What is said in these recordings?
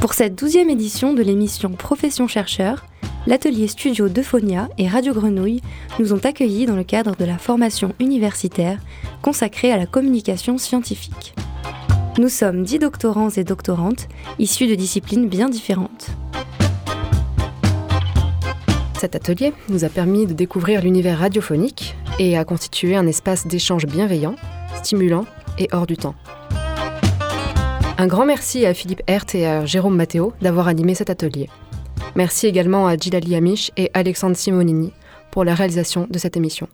Pour cette douzième édition de l'émission Profession chercheur, l'atelier studio d'Euphonia et Radio Grenouille nous ont accueillis dans le cadre de la formation universitaire consacrée à la communication scientifique. Nous sommes dix doctorants et doctorantes issus de disciplines bien différentes. Cet atelier nous a permis de découvrir l'univers radiophonique et a constitué un espace d'échange bienveillant, stimulant et hors du temps. Un grand merci à Philippe Hert et à Jérôme Matteo d'avoir animé cet atelier. Merci également à Gilali Amish et Alexandre Simonini pour la réalisation de cette émission.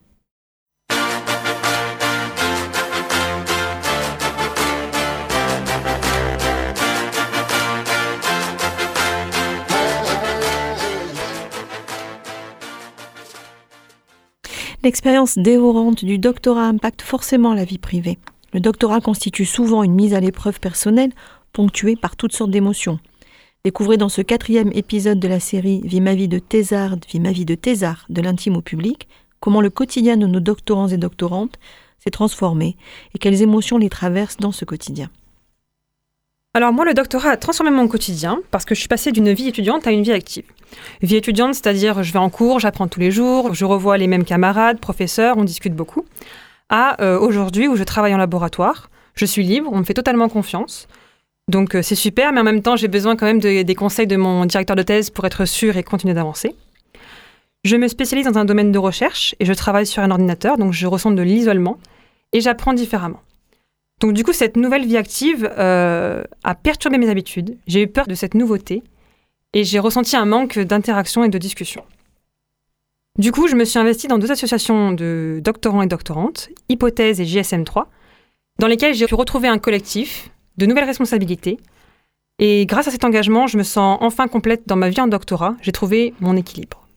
L'expérience dévorante du doctorat impacte forcément la vie privée. Le doctorat constitue souvent une mise à l'épreuve personnelle, ponctuée par toutes sortes d'émotions. Découvrez dans ce quatrième épisode de la série Vie ma vie de thésard, Vie ma vie de thésard, de l'intime au public, comment le quotidien de nos doctorants et doctorantes s'est transformé et quelles émotions les traversent dans ce quotidien. Alors moi, le doctorat a transformé mon quotidien parce que je suis passée d'une vie étudiante à une vie active. Vie étudiante, c'est-à-dire je vais en cours, j'apprends tous les jours, je revois les mêmes camarades, professeurs, on discute beaucoup, à euh, aujourd'hui où je travaille en laboratoire, je suis libre, on me fait totalement confiance. Donc euh, c'est super, mais en même temps j'ai besoin quand même des conseils de mon directeur de thèse pour être sûr et continuer d'avancer. Je me spécialise dans un domaine de recherche et je travaille sur un ordinateur, donc je ressens de l'isolement et j'apprends différemment. Donc du coup, cette nouvelle vie active euh, a perturbé mes habitudes. J'ai eu peur de cette nouveauté et j'ai ressenti un manque d'interaction et de discussion. Du coup, je me suis investie dans deux associations de doctorants et doctorantes, Hypothèse et JSM3, dans lesquelles j'ai pu retrouver un collectif, de nouvelles responsabilités. Et grâce à cet engagement, je me sens enfin complète dans ma vie en doctorat. J'ai trouvé mon équilibre.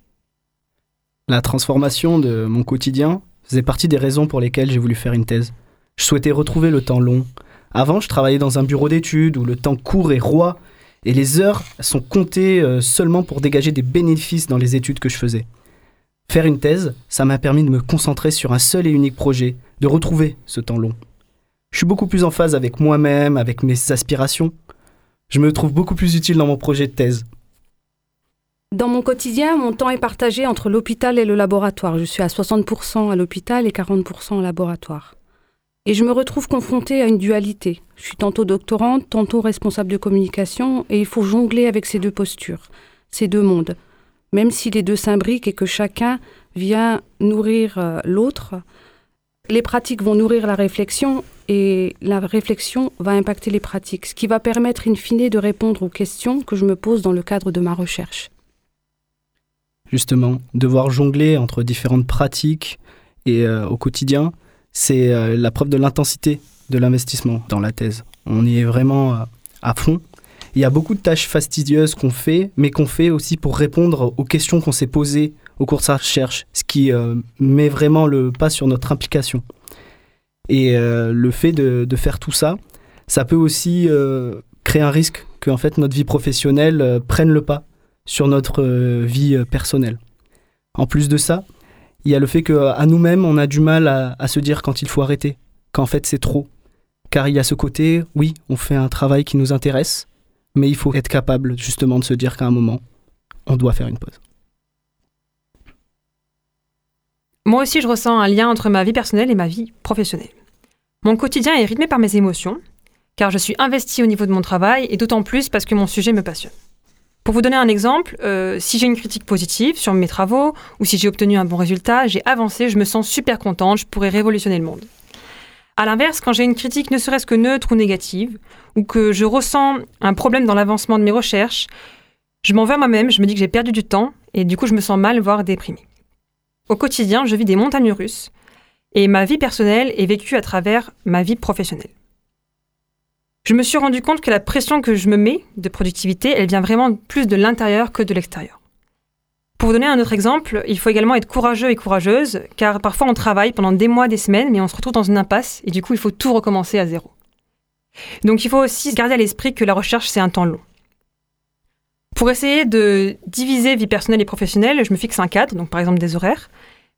La transformation de mon quotidien faisait partie des raisons pour lesquelles j'ai voulu faire une thèse. Je souhaitais retrouver le temps long. Avant, je travaillais dans un bureau d'études où le temps court et roi, et les heures sont comptées euh, seulement pour dégager des bénéfices dans les études que je faisais. Faire une thèse, ça m'a permis de me concentrer sur un seul et unique projet, de retrouver ce temps long. Je suis beaucoup plus en phase avec moi-même, avec mes aspirations. Je me trouve beaucoup plus utile dans mon projet de thèse. Dans mon quotidien, mon temps est partagé entre l'hôpital et le laboratoire. Je suis à 60% à l'hôpital et 40% au laboratoire. Et je me retrouve confrontée à une dualité. Je suis tantôt doctorante, tantôt responsable de communication, et il faut jongler avec ces deux postures, ces deux mondes. Même si les deux s'imbriquent et que chacun vient nourrir euh, l'autre, les pratiques vont nourrir la réflexion et la réflexion va impacter les pratiques, ce qui va permettre in fine de répondre aux questions que je me pose dans le cadre de ma recherche. Justement, devoir jongler entre différentes pratiques et euh, au quotidien, c'est euh, la preuve de l'intensité de l'investissement dans la thèse. On y est vraiment à fond. Il y a beaucoup de tâches fastidieuses qu'on fait, mais qu'on fait aussi pour répondre aux questions qu'on s'est posées au cours de sa recherche, ce qui euh, met vraiment le pas sur notre implication. Et le fait de, faire tout ça, ça peut aussi créer un risque que fait, notre vie professionnelle prenne le pas sur notre vie personnelle. En plus de ça, il y a le fait qu'à nous-mêmes, on a du mal à, se dire quand il faut arrêter, qu'en fait c'est trop. Car il y a ce côté, oui, on fait un travail qui nous intéresse, mais il faut être capable justement de se dire qu'à un moment, on doit faire une pause. Moi aussi, je ressens un lien entre ma vie personnelle et ma vie professionnelle. Mon quotidien est rythmé par mes émotions, car je suis investie au niveau de mon travail, et d'autant plus parce que mon sujet me passionne. Pour vous donner un exemple, euh, si j'ai une critique positive sur mes travaux ou si j'ai obtenu un bon résultat, j'ai avancé, je me sens super contente, je pourrais révolutionner le monde. À l'inverse, quand j'ai une critique ne serait-ce que neutre ou négative, ou que je ressens un problème dans l'avancement de mes recherches, je m'en veux à moi-même, je me dis que j'ai perdu du temps, et du coup je me sens mal, voire déprimée. Au quotidien, je vis des montagnes russes, et ma vie personnelle est vécue à travers ma vie professionnelle je me suis rendu compte que la pression que je me mets de productivité, elle vient vraiment plus de l'intérieur que de l'extérieur. Pour donner un autre exemple, il faut également être courageux et courageuse, car parfois on travaille pendant des mois, des semaines, mais on se retrouve dans une impasse, et du coup il faut tout recommencer à zéro. Donc il faut aussi garder à l'esprit que la recherche, c'est un temps long. Pour essayer de diviser vie personnelle et professionnelle, je me fixe un cadre, donc par exemple des horaires,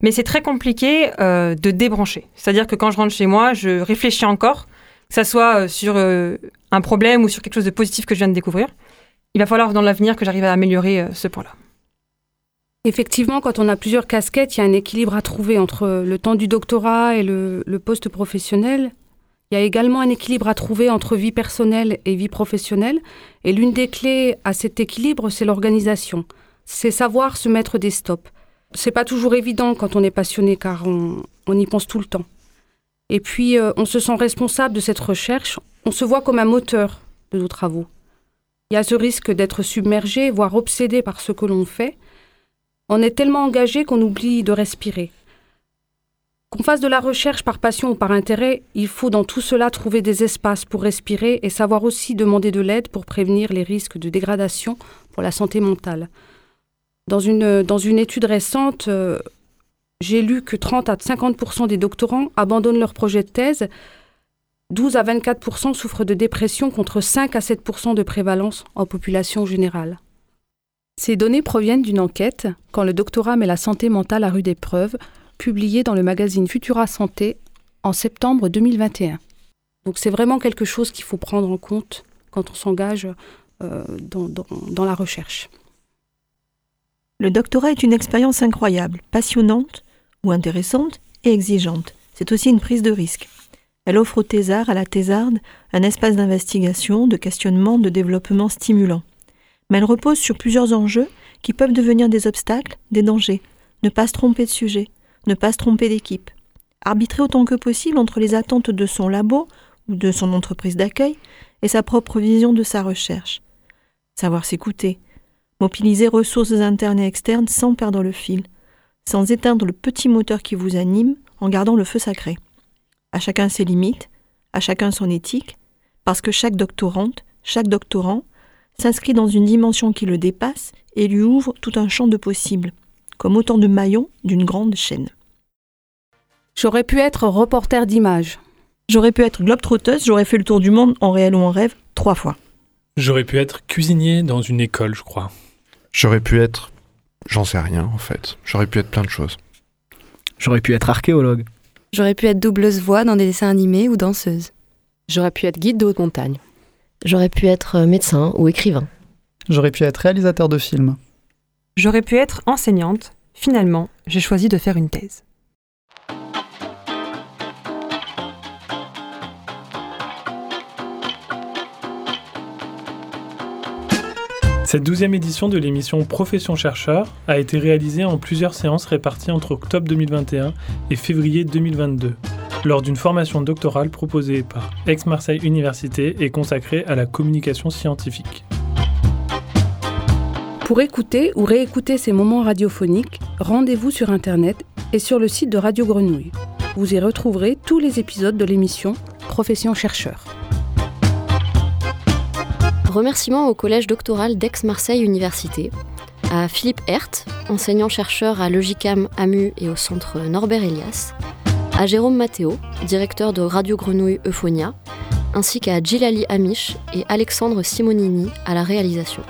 mais c'est très compliqué euh, de débrancher. C'est-à-dire que quand je rentre chez moi, je réfléchis encore, que ça soit euh, sur euh, un problème ou sur quelque chose de positif que je viens de découvrir. il va falloir dans l'avenir que j'arrive à améliorer ce point-là. Effectivement, quand on a plusieurs casquettes, il y a un équilibre à trouver entre le temps du doctorat et le, poste professionnel. Il y a également un équilibre à trouver entre vie personnelle et vie professionnelle. Et l'une des clés à cet équilibre, c'est l'organisation. C'est savoir se mettre des stops. C'est pas toujours évident quand on est passionné car on, y pense tout le temps. Et puis, euh, on se sent responsable de cette recherche. On se voit comme un moteur de nos travaux. Il y a ce risque d'être submergé, voire obsédé par ce que l'on fait. On est tellement engagé qu'on oublie de respirer. Qu'on fasse de la recherche par passion ou par intérêt, il faut dans tout cela trouver des espaces pour respirer et savoir aussi demander de l'aide pour prévenir les risques de dégradation pour la santé mentale. Dans une, étude récente, euh, j'ai lu que 30 à 50% des doctorants abandonnent leur projet de thèse, 12 à 24% souffrent de dépression contre 5 à 7% de prévalence en population générale. Ces données proviennent d'une enquête, quand le doctorat met la santé mentale à rude épreuve, publiée dans le magazine Futura Santé en septembre 2021. Donc c'est vraiment quelque chose qu'il faut prendre en compte quand on s'engage euh, dans, la recherche. Le doctorat est une expérience incroyable, passionnante ou intéressante et exigeante. C'est aussi une prise de risque. Elle offre au thésard, à la thésarde, un espace d'investigation, de questionnement, de développement stimulant mais elle repose sur plusieurs enjeux qui peuvent devenir des obstacles, des dangers. Ne pas se tromper de sujet, ne pas se tromper d'équipe. Arbitrer autant que possible entre les attentes de son labo ou de son entreprise d'accueil et sa propre vision de sa recherche. Savoir s'écouter, mobiliser ressources internes et externes sans perdre le fil, sans éteindre le petit moteur qui vous anime en gardant le feu sacré. À chacun ses limites, à chacun son éthique, parce que chaque doctorante, chaque doctorant s'inscrit dans une dimension qui le dépasse et lui ouvre tout un champ de possibles, comme autant de maillons d'une grande chaîne. J'aurais pu être reporter d'images. J'aurais pu être globe-trotteuse, j'aurais fait le tour du monde en réel ou en rêve trois fois. J'aurais pu être cuisinier dans une école, je crois. J'aurais pu être... J'en sais rien, en fait. J'aurais pu être plein de choses. J'aurais pu être archéologue. J'aurais pu être doubleuse voix dans des dessins animés ou danseuse. J'aurais pu être guide de haute montagne. J'aurais pu être euh, médecin ou écrivain. J'aurais pu être réalisateur de films. J'aurais pu être enseignante. Finalement, j'ai choisi de faire une thèse. Cette douzième édition de l'émission Profession chercheur a été réalisée en plusieurs séances réparties entre octobre 2021 et février 2022 lors d'une formation doctorale proposée par Aix-Marseille Université et consacrée à la communication scientifique. Pour écouter ou réécouter ces moments radiophoniques, rendez-vous sur Internet et sur le site de Radio Grenouille. Vous y retrouverez tous les épisodes de l'émission Profession chercheur. Remerciements au Collège doctoral d'Aix-Marseille Université, à Philippe Hert, enseignant-chercheur à Logicam AMU et au centre Norbert Elias, à Jérôme Matteo, directeur de Radio Grenouille Euphonia, ainsi qu'à Gilali Amish et Alexandre Simonini à la réalisation.